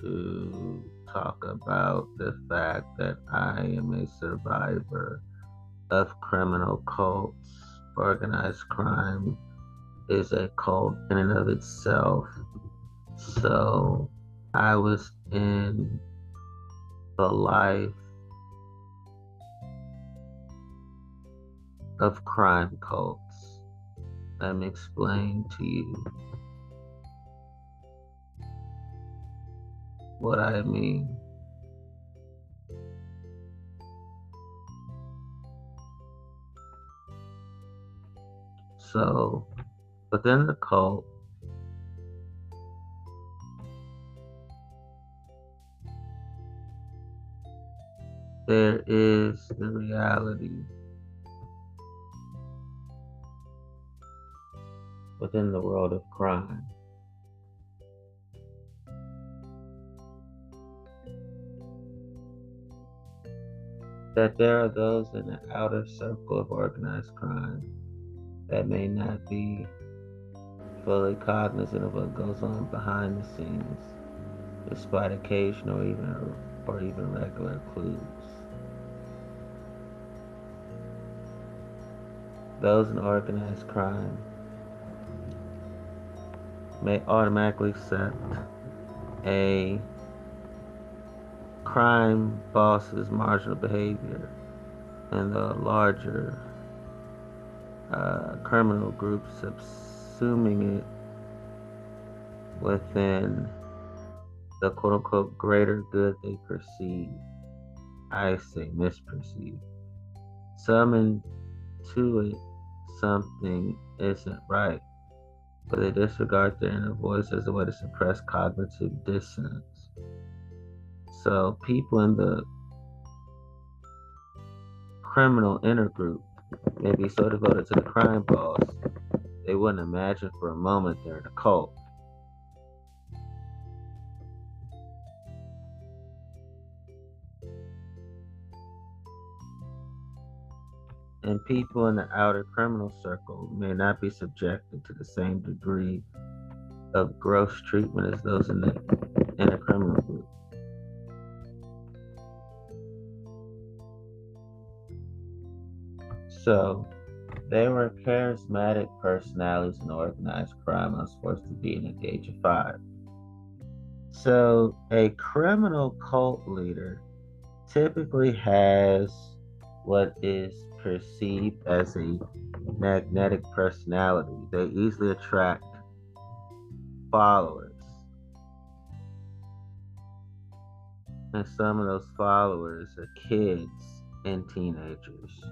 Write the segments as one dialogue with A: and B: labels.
A: to talk about the fact that I am a survivor of criminal cults. Organized crime is a cult in and of itself. So I was in the life of crime cults. Let me explain to you what I mean. So, within the cult, there is the reality within the world of crime. That there are those in the outer circle of organized crime that may not be fully cognizant of what goes on behind the scenes, despite occasional even or even regular clues. Those in organized crime may automatically accept a crime boss's marginal behavior and the larger uh, criminal groups subsuming it within the quote unquote greater good they perceive. I say misperceive. Summon to it something isn't right but they disregard their inner voice as a way to suppress cognitive dissonance. So people in the criminal inner group may be so devoted to the crime boss, they wouldn't imagine for a moment they're in a cult. and people in the outer criminal circle may not be subjected to the same degree of gross treatment as those in the inner criminal group. So, they were charismatic personalities in organized crime. I was supposed to be in the age of five. So, a criminal cult leader typically has what is perceived as a magnetic personality. They easily attract followers. And some of those followers are kids and teenagers.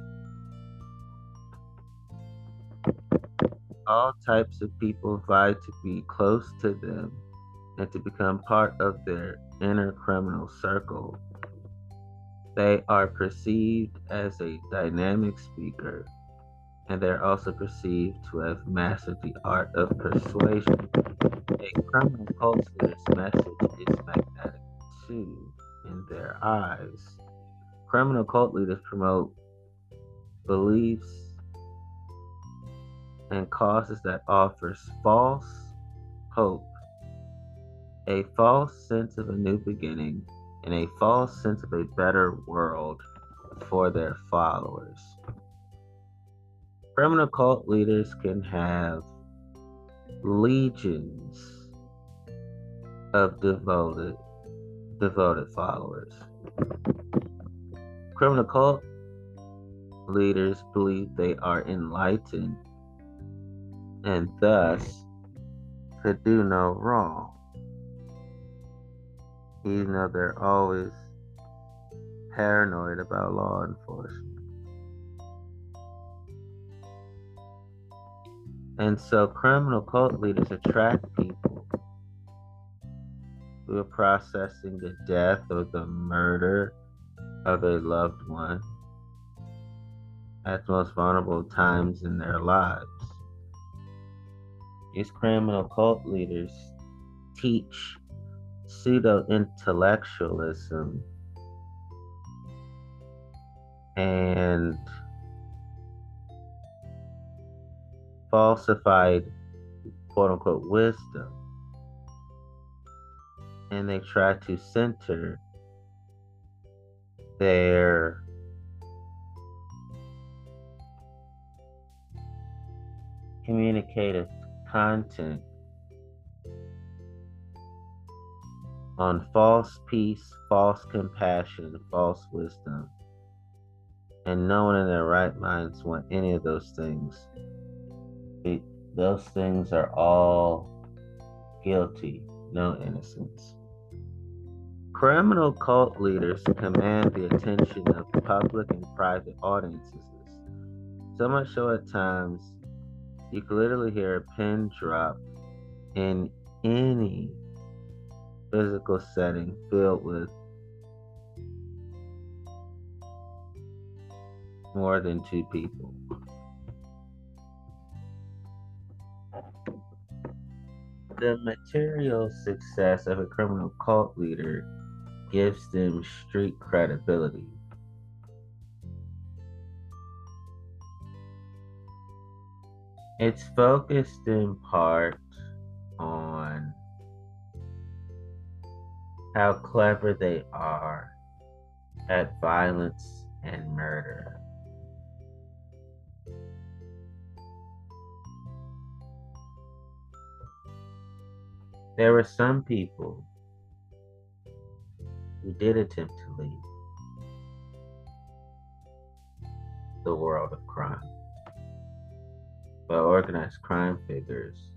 A: All types of people vie to be close to them and to become part of their inner criminal circle they are perceived as a dynamic speaker, and they're also perceived to have mastered the art of persuasion. A criminal cult's message is magnetic too in their eyes. Criminal cult leaders promote beliefs and causes that offers false hope, a false sense of a new beginning, and a false sense of a better world for their followers. Criminal cult leaders can have legions of devoted devoted followers. Criminal cult leaders believe they are enlightened and thus could do no wrong even though they're always paranoid about law enforcement. And so criminal cult leaders attract people who are processing the death or the murder of a loved one at the most vulnerable times in their lives. These criminal cult leaders teach pseudo intellectualism and falsified quote unquote wisdom. And they try to center their communicative content on false peace, false compassion, false wisdom. And no one in their right minds want any of those things. those things are all guilty, no innocence. Criminal cult leaders command the attention of public and private audiences. So much so at times you could literally hear a pin drop in any physical setting filled with more than two people. The material success of a criminal cult leader gives them street credibility. It's focused in part on how clever they are at violence and murder. There were some people who did attempt to leave the world of crime, but organized crime figures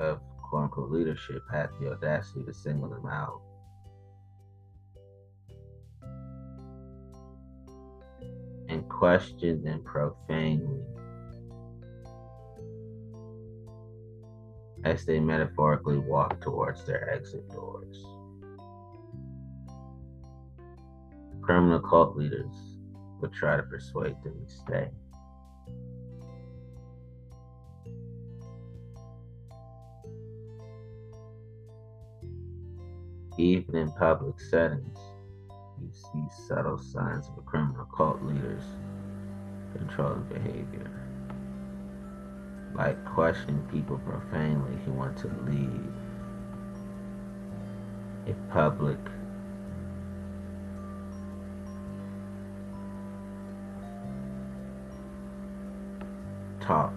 A: of quote unquote leadership had the audacity to single them out. And question them profanely as they metaphorically walk towards their exit doors. Criminal cult leaders would try to persuade them to stay. Even in public settings, you see subtle signs of a criminal cult leader's controlling behavior. Like questioning people profanely who want to leave. A public talk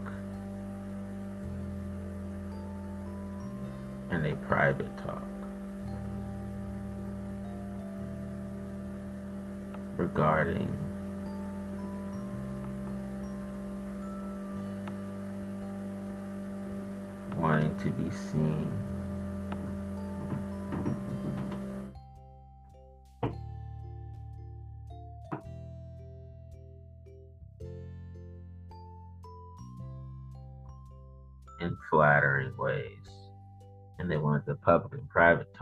A: and a private talk regarding wanting to be seen in flattering ways. And they wanted the public and private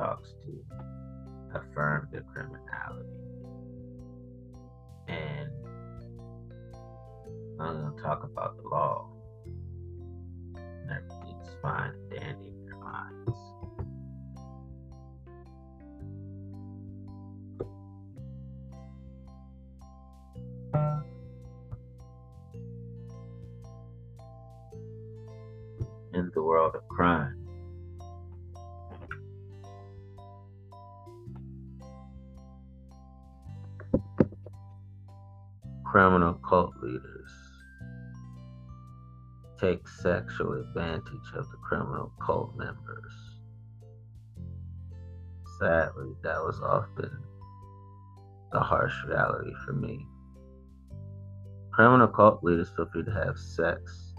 A: Criminal cult leaders take sexual advantage of the criminal cult members. Sadly, that was often the harsh reality for me. Criminal cult leaders feel free to have sex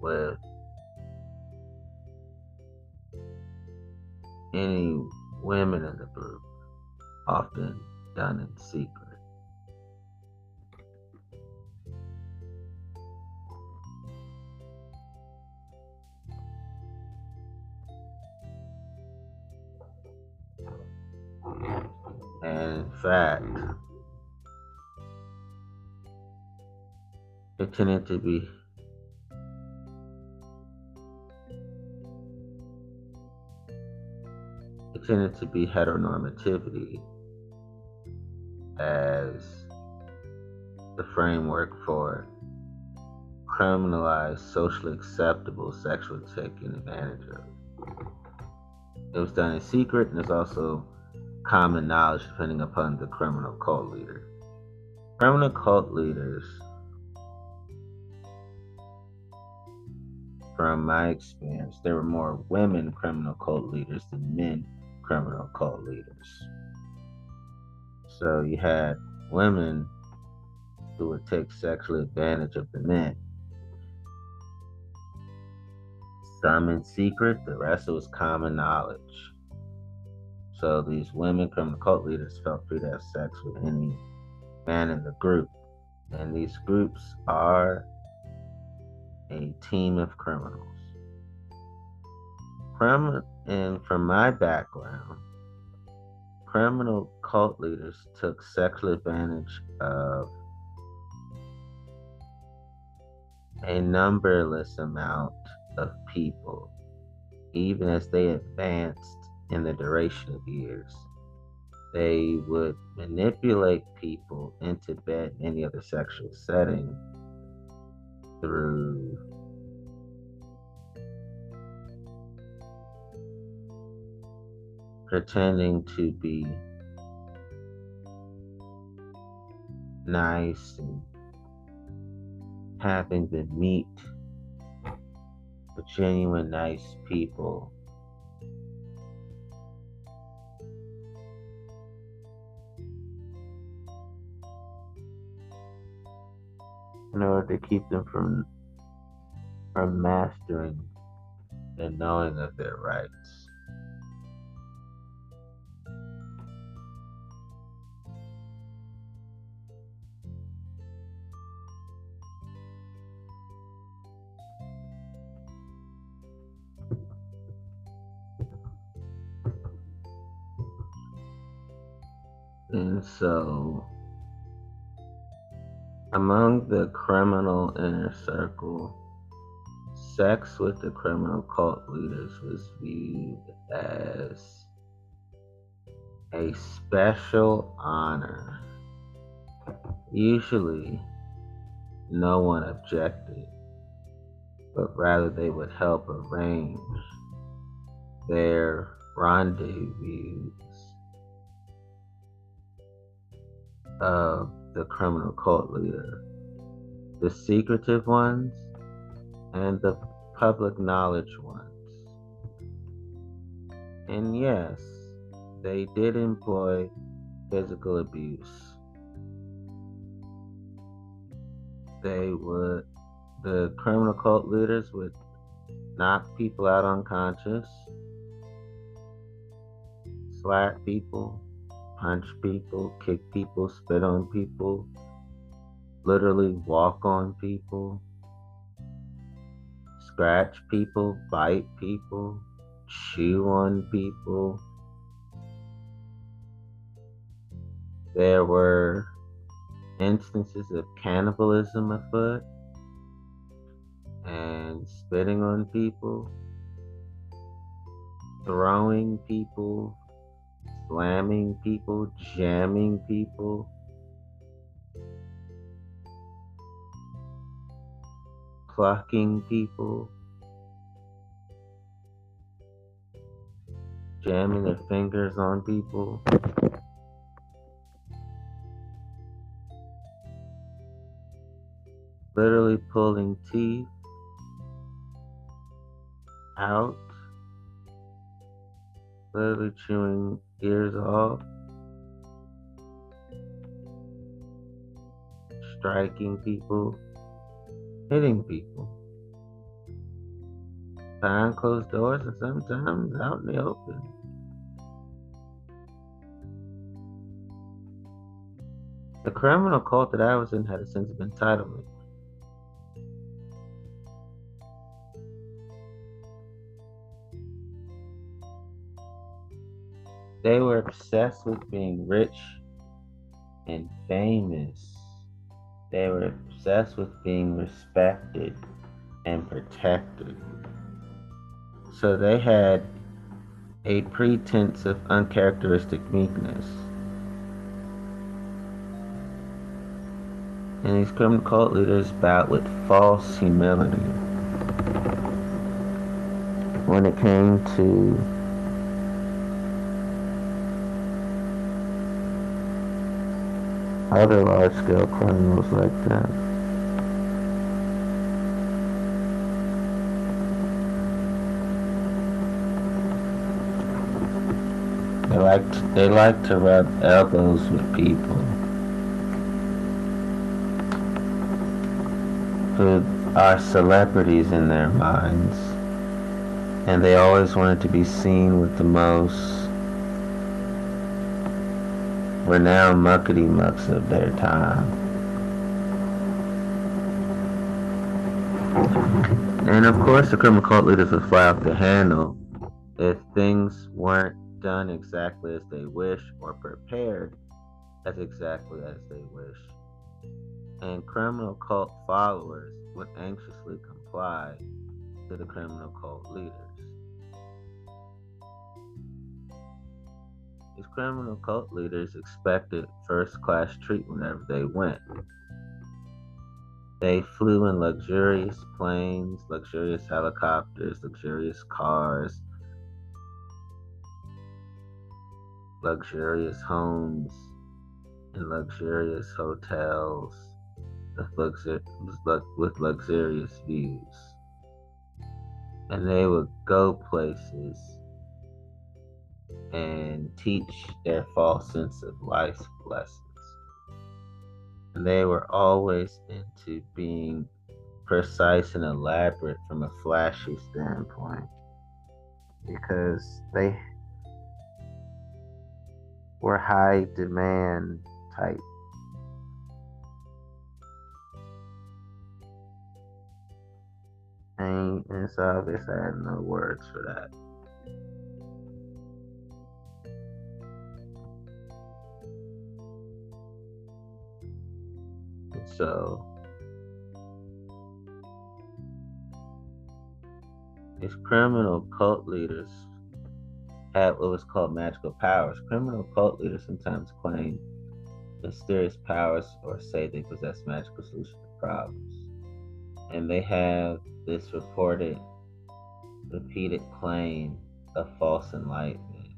A: with any women in the group, often done in secret. And in fact, it tended to be tended to be heteronormativity as the framework for criminalized socially acceptable sexual taking advantage of. It was done in secret and is also common knowledge depending upon the criminal cult leader. Criminal cult leaders, from my experience, there were more women criminal cult leaders than men criminal cult leaders. So you had women who would take sexual advantage of the men. Some in secret, the rest was common knowledge. So these women criminal cult leaders felt free to have sex with any man in the group. And these groups are a team of criminals. From and from my background, criminal cult leaders took sexual advantage of a numberless amount of people, even as they advanced in the duration of years. They would manipulate people into bed in any other sexual setting through pretending to be nice and having to meet the genuine nice people. In order to keep them from from mastering and knowing of their rights. And so, among the criminal inner circle, sex with the criminal cult leaders was viewed as a special honor. Usually, no one objected, but rather they would help arrange their rendezvous of the criminal cult leader the secretive ones and the public knowledge ones. And yes, they did employ physical abuse. They would, the criminal cult leaders would knock people out unconscious, slap people, punch people, kick people, spit on people, literally walk on people, scratch people, bite people, chew on people. There were instances of cannibalism afoot and spitting on people, throwing people, slamming people, jamming people. Plucking people, jamming their fingers on people. Literally pulling teeth out, literally chewing ears off, striking people, hitting people, behind closed doors, and sometimes out in the open. The criminal cult that I was in had a sense of entitlement. They were obsessed with being rich and famous. They were obsessed with being respected and protected. So they had a pretense of uncharacteristic meekness. And these criminal cult leaders bout with false humility. When it came to other large scale criminals like that. They like to, they like to rub elbows with people. Who are celebrities in their minds, and they always wanted to be seen with the most renowned muckety mucks of their time. And of course, the criminal cult leaders would fly off the handle if things weren't done exactly as they wish or prepared as exactly as they wish. And criminal cult followers would anxiously comply to the criminal cult leaders. These criminal cult leaders expected first class treatment wherever they went. They flew in luxurious planes, luxurious helicopters, luxurious cars, luxurious homes, and luxurious hotels with, luxur- with luxurious views. And they would go places and teach their false sense of life's lessons. And they were always into being precise and elaborate from a flashy standpoint because they were high demand type. And it's obvious I had no words for that. So these criminal cult leaders had what was called magical powers. Criminal cult leaders sometimes claim mysterious powers or say they possess magical solutions to problems. And they have this reported, repeated claim of false enlightenment.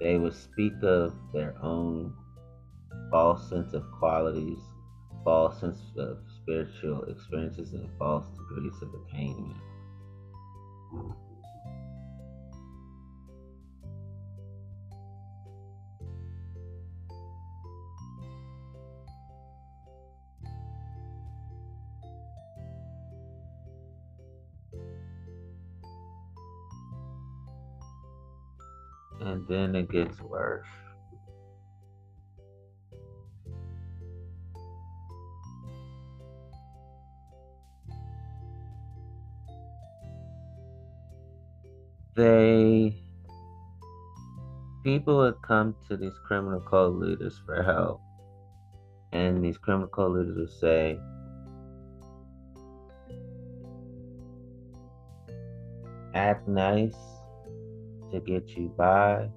A: They would speak of their own false sense of qualities, false sense of spiritual experiences, and false degrees of attainment. And then it gets worse. People would come to these criminal code leaders for help. And these criminal code leaders would say act nice to get you by.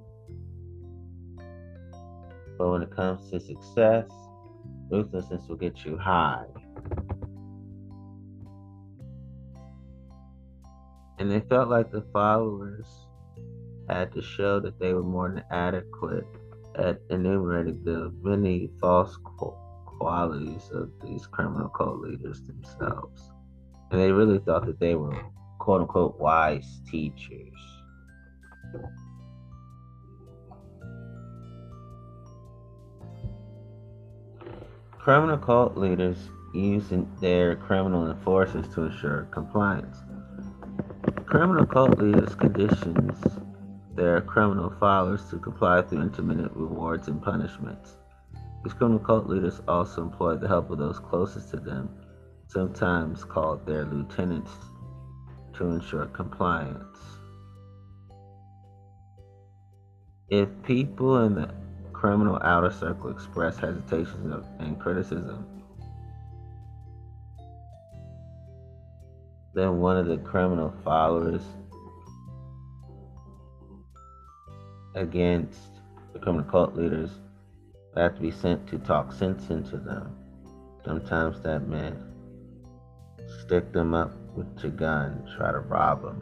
A: But when it comes to success ruthlessness will get you high. And they felt like the followers had to show that they were more than adequate at enumerating the many false qualities of these criminal cult leaders themselves. And they really thought that they were quote unquote wise teachers. Criminal cult leaders using their criminal enforcers to ensure compliance. Criminal cult leaders conditions their criminal followers to comply through intermittent rewards and punishments. These criminal cult leaders also employ the help of those closest to them, sometimes called their lieutenants, to ensure compliance. If people in the criminal outer circle express hesitations and criticism, then one of the criminal followers against criminal cult leaders They have to be sent to talk sense into them. Sometimes that meant stick them up with your gun, try to rob them.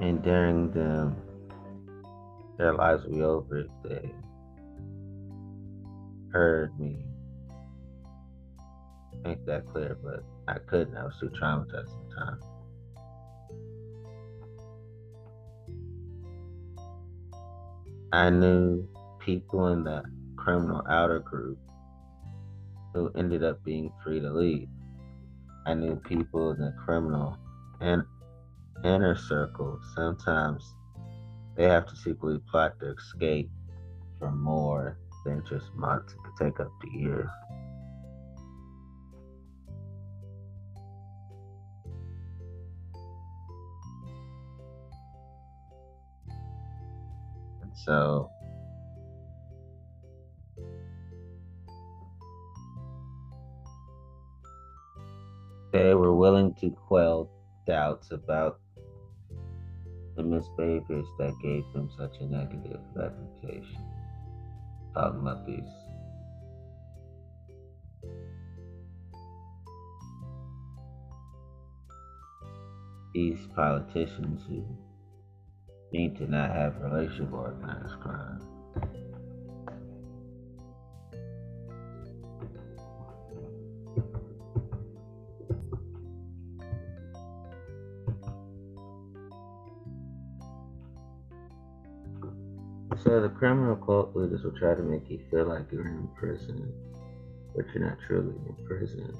A: And daring them, their lives will be over if they heard me make that clear, but I couldn't. I was too traumatized at the time. I knew people in the criminal outer group who ended up being free to leave. I knew people in the criminal and inner circle. Sometimes they have to secretly plot to escape for more than just months. It could take up to years. So they were willing to quell doubts about the misbehaviors that gave them such a negative reputation. Talking about these these politicians who need to not have relationship or organized crime. So the criminal cult leaders will try to make you feel like you're in prison, but you're not truly in prison.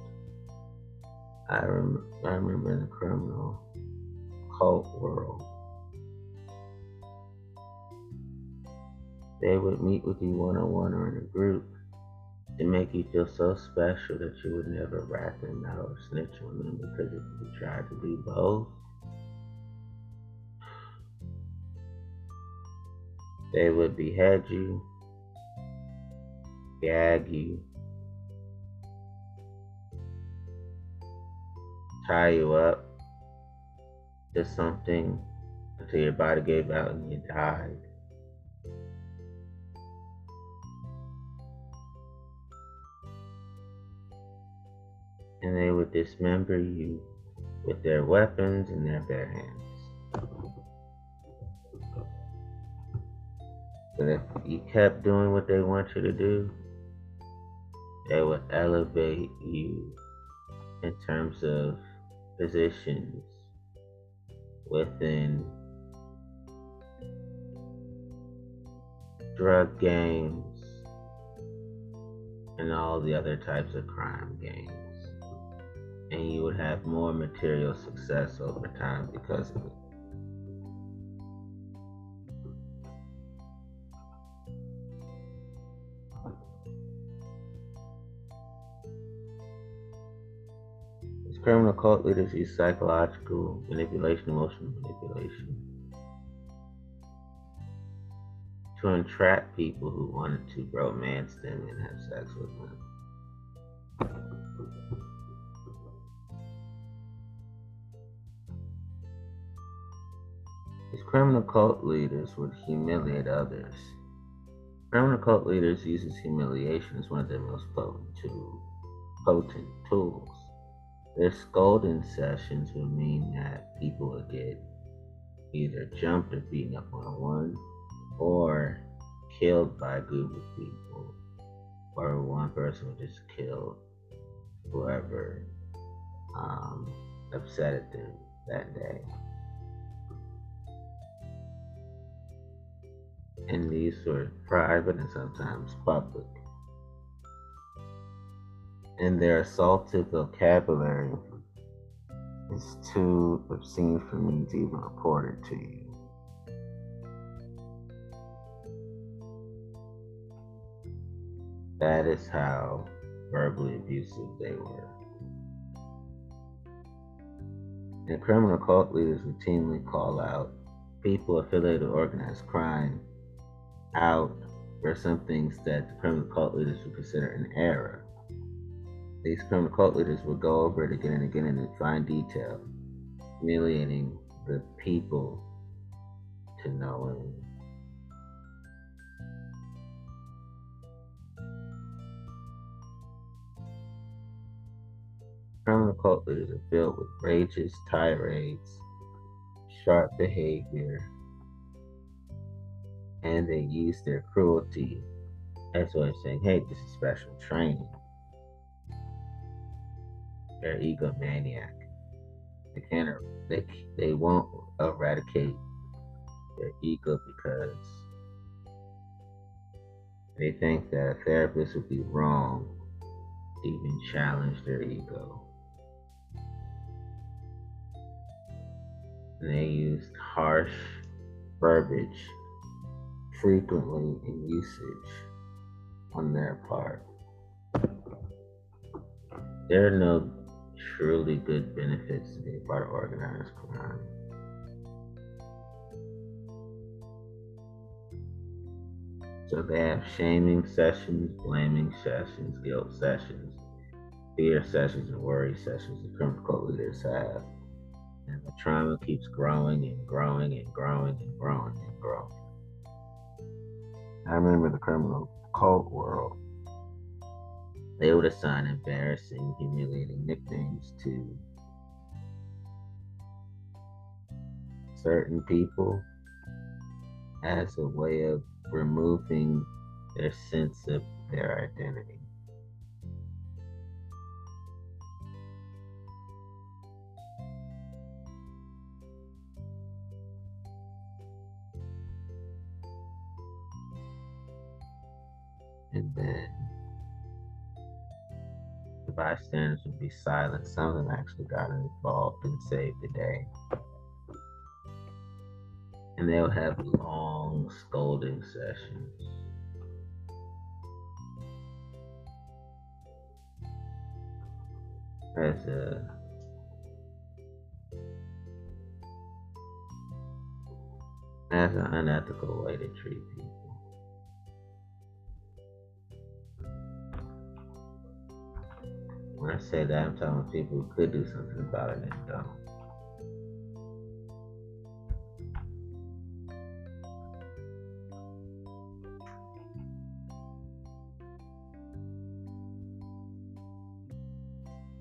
A: I, rem- I remember in the criminal cult world, they would meet with you one on one or in a group to make you feel so special that you would never rat them out or snitch on them because if you tried to do both, They would behead you, gag you, tie you up to something until your body gave out and you died. And they would dismember you with their weapons and their bare hands. But if you kept doing what they want you to do, they would elevate you in terms of positions within drug gangs and all the other types of crime gangs. And you would have more material success over time because of it. This criminal cult leaders use psychological manipulation, emotional manipulation to entrap people who wanted to romance them and have sex with them. Criminal cult leaders would humiliate others. Criminal cult leaders uses humiliation as one of their most potent, potent tools. Their scolding sessions would mean that people would get either jumped or beaten up on one or killed by a group of people, or one person would just kill whoever um, upset them that day. And these were private and sometimes public and their assaultive vocabulary is too obscene for me to even report it to you. That is how verbally abusive they were. And criminal cult leaders routinely call out people affiliated with organized crime out for some things that the primitive cult leaders would consider an error. These primitive cult leaders would go over it again and again in fine detail, humiliating the people to knowing. Criminal cult leaders are filled with rages, tirades, sharp behavior, and they use their cruelty as a way of saying, hey, this is special training. They're egomaniac. They can't they they won't eradicate their ego because they think that a therapist would be wrong to even challenge their ego. And they used harsh verbiage frequently in usage on their part. There are no truly good benefits to being part of organized crime. So they have shaming sessions, blaming sessions, guilt sessions, fear sessions, and worry sessions the criminal leaders have. And the trauma keeps growing and growing and growing and growing and growing. I remember the criminal cult world. They would assign embarrassing, humiliating nicknames to certain people as a way of removing their sense of their identity. The bystanders would be silent. Some of them actually got involved and saved the day and they'll have long scolding sessions. As a as an unethical way to treat people. When I say that, I'm talking about people who could do something about it and don't.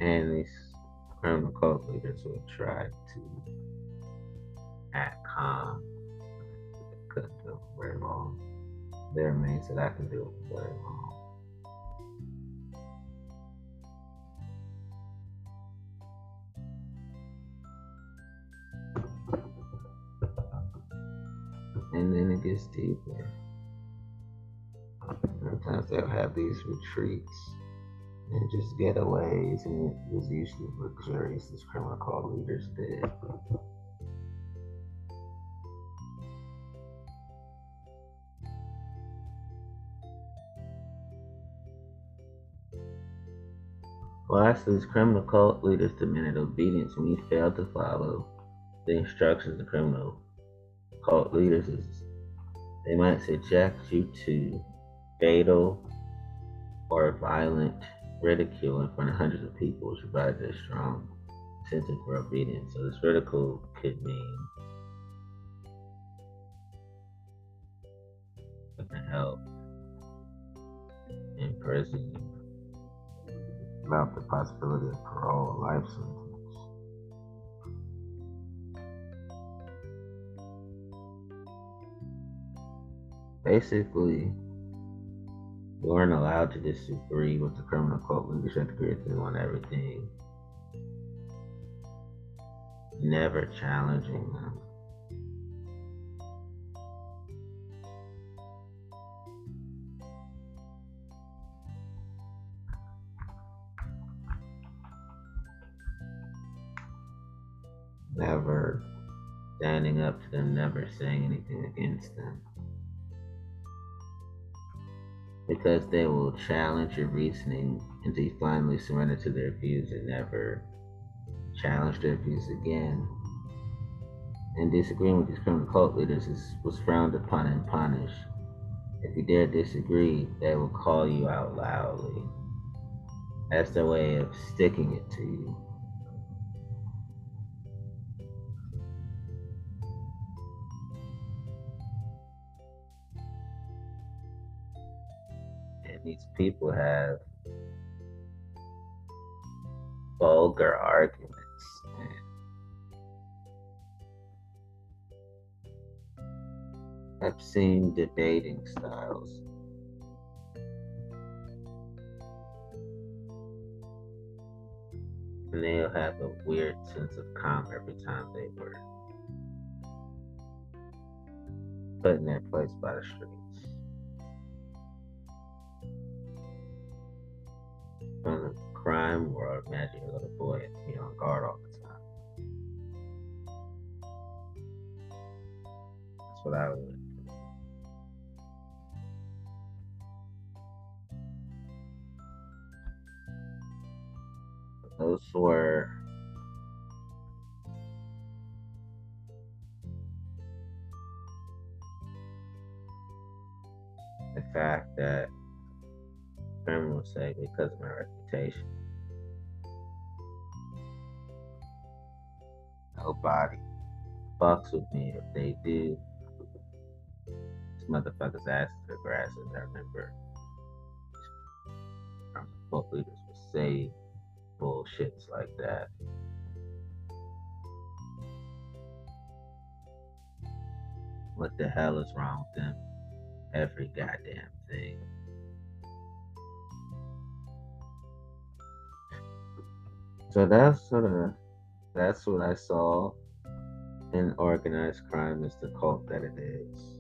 A: and these criminal cult leaders will try to act calm. Couldn't do very long. There are means that I can do it very long. And then it gets deeper. Sometimes they'll have these retreats and just getaways, and it was usually luxurious as criminal cult leaders did. Lastly, as criminal cult leaders demanded obedience when you failed to follow the instructions of the criminal cult leaders is they might subject you to fatal or violent ridicule in front of hundreds of people, which provides a strong incentive for obedience. So this ridicule could mean help in prison about the possibility of parole or life sentence. Basically, we weren't allowed to disagree with the criminal cult leadership agree with them on everything. Never challenging them. Never standing up to them, never saying anything against them because they will challenge your reasoning until you finally surrender to their views and never challenge their views again. And disagreeing with these criminal cult leaders is, was frowned upon and punished. If you dare disagree, they will call you out loudly. That's their way of sticking it to you. These people have vulgar arguments. obscene debating styles. And they'll have a weird sense of calm every time they were put in their place by the streets. From the crime world, imagine a little boy and be on guard all the time. That's what I would. Those were because of my reputation. Nobody fucks with me if they do. These motherfuckers ass to the grasses. I remember um, both leaders would say bullshits like that. What the hell is wrong with them? Every goddamn thing. So that's sort of that's what I saw in organized crime is the cult that it is.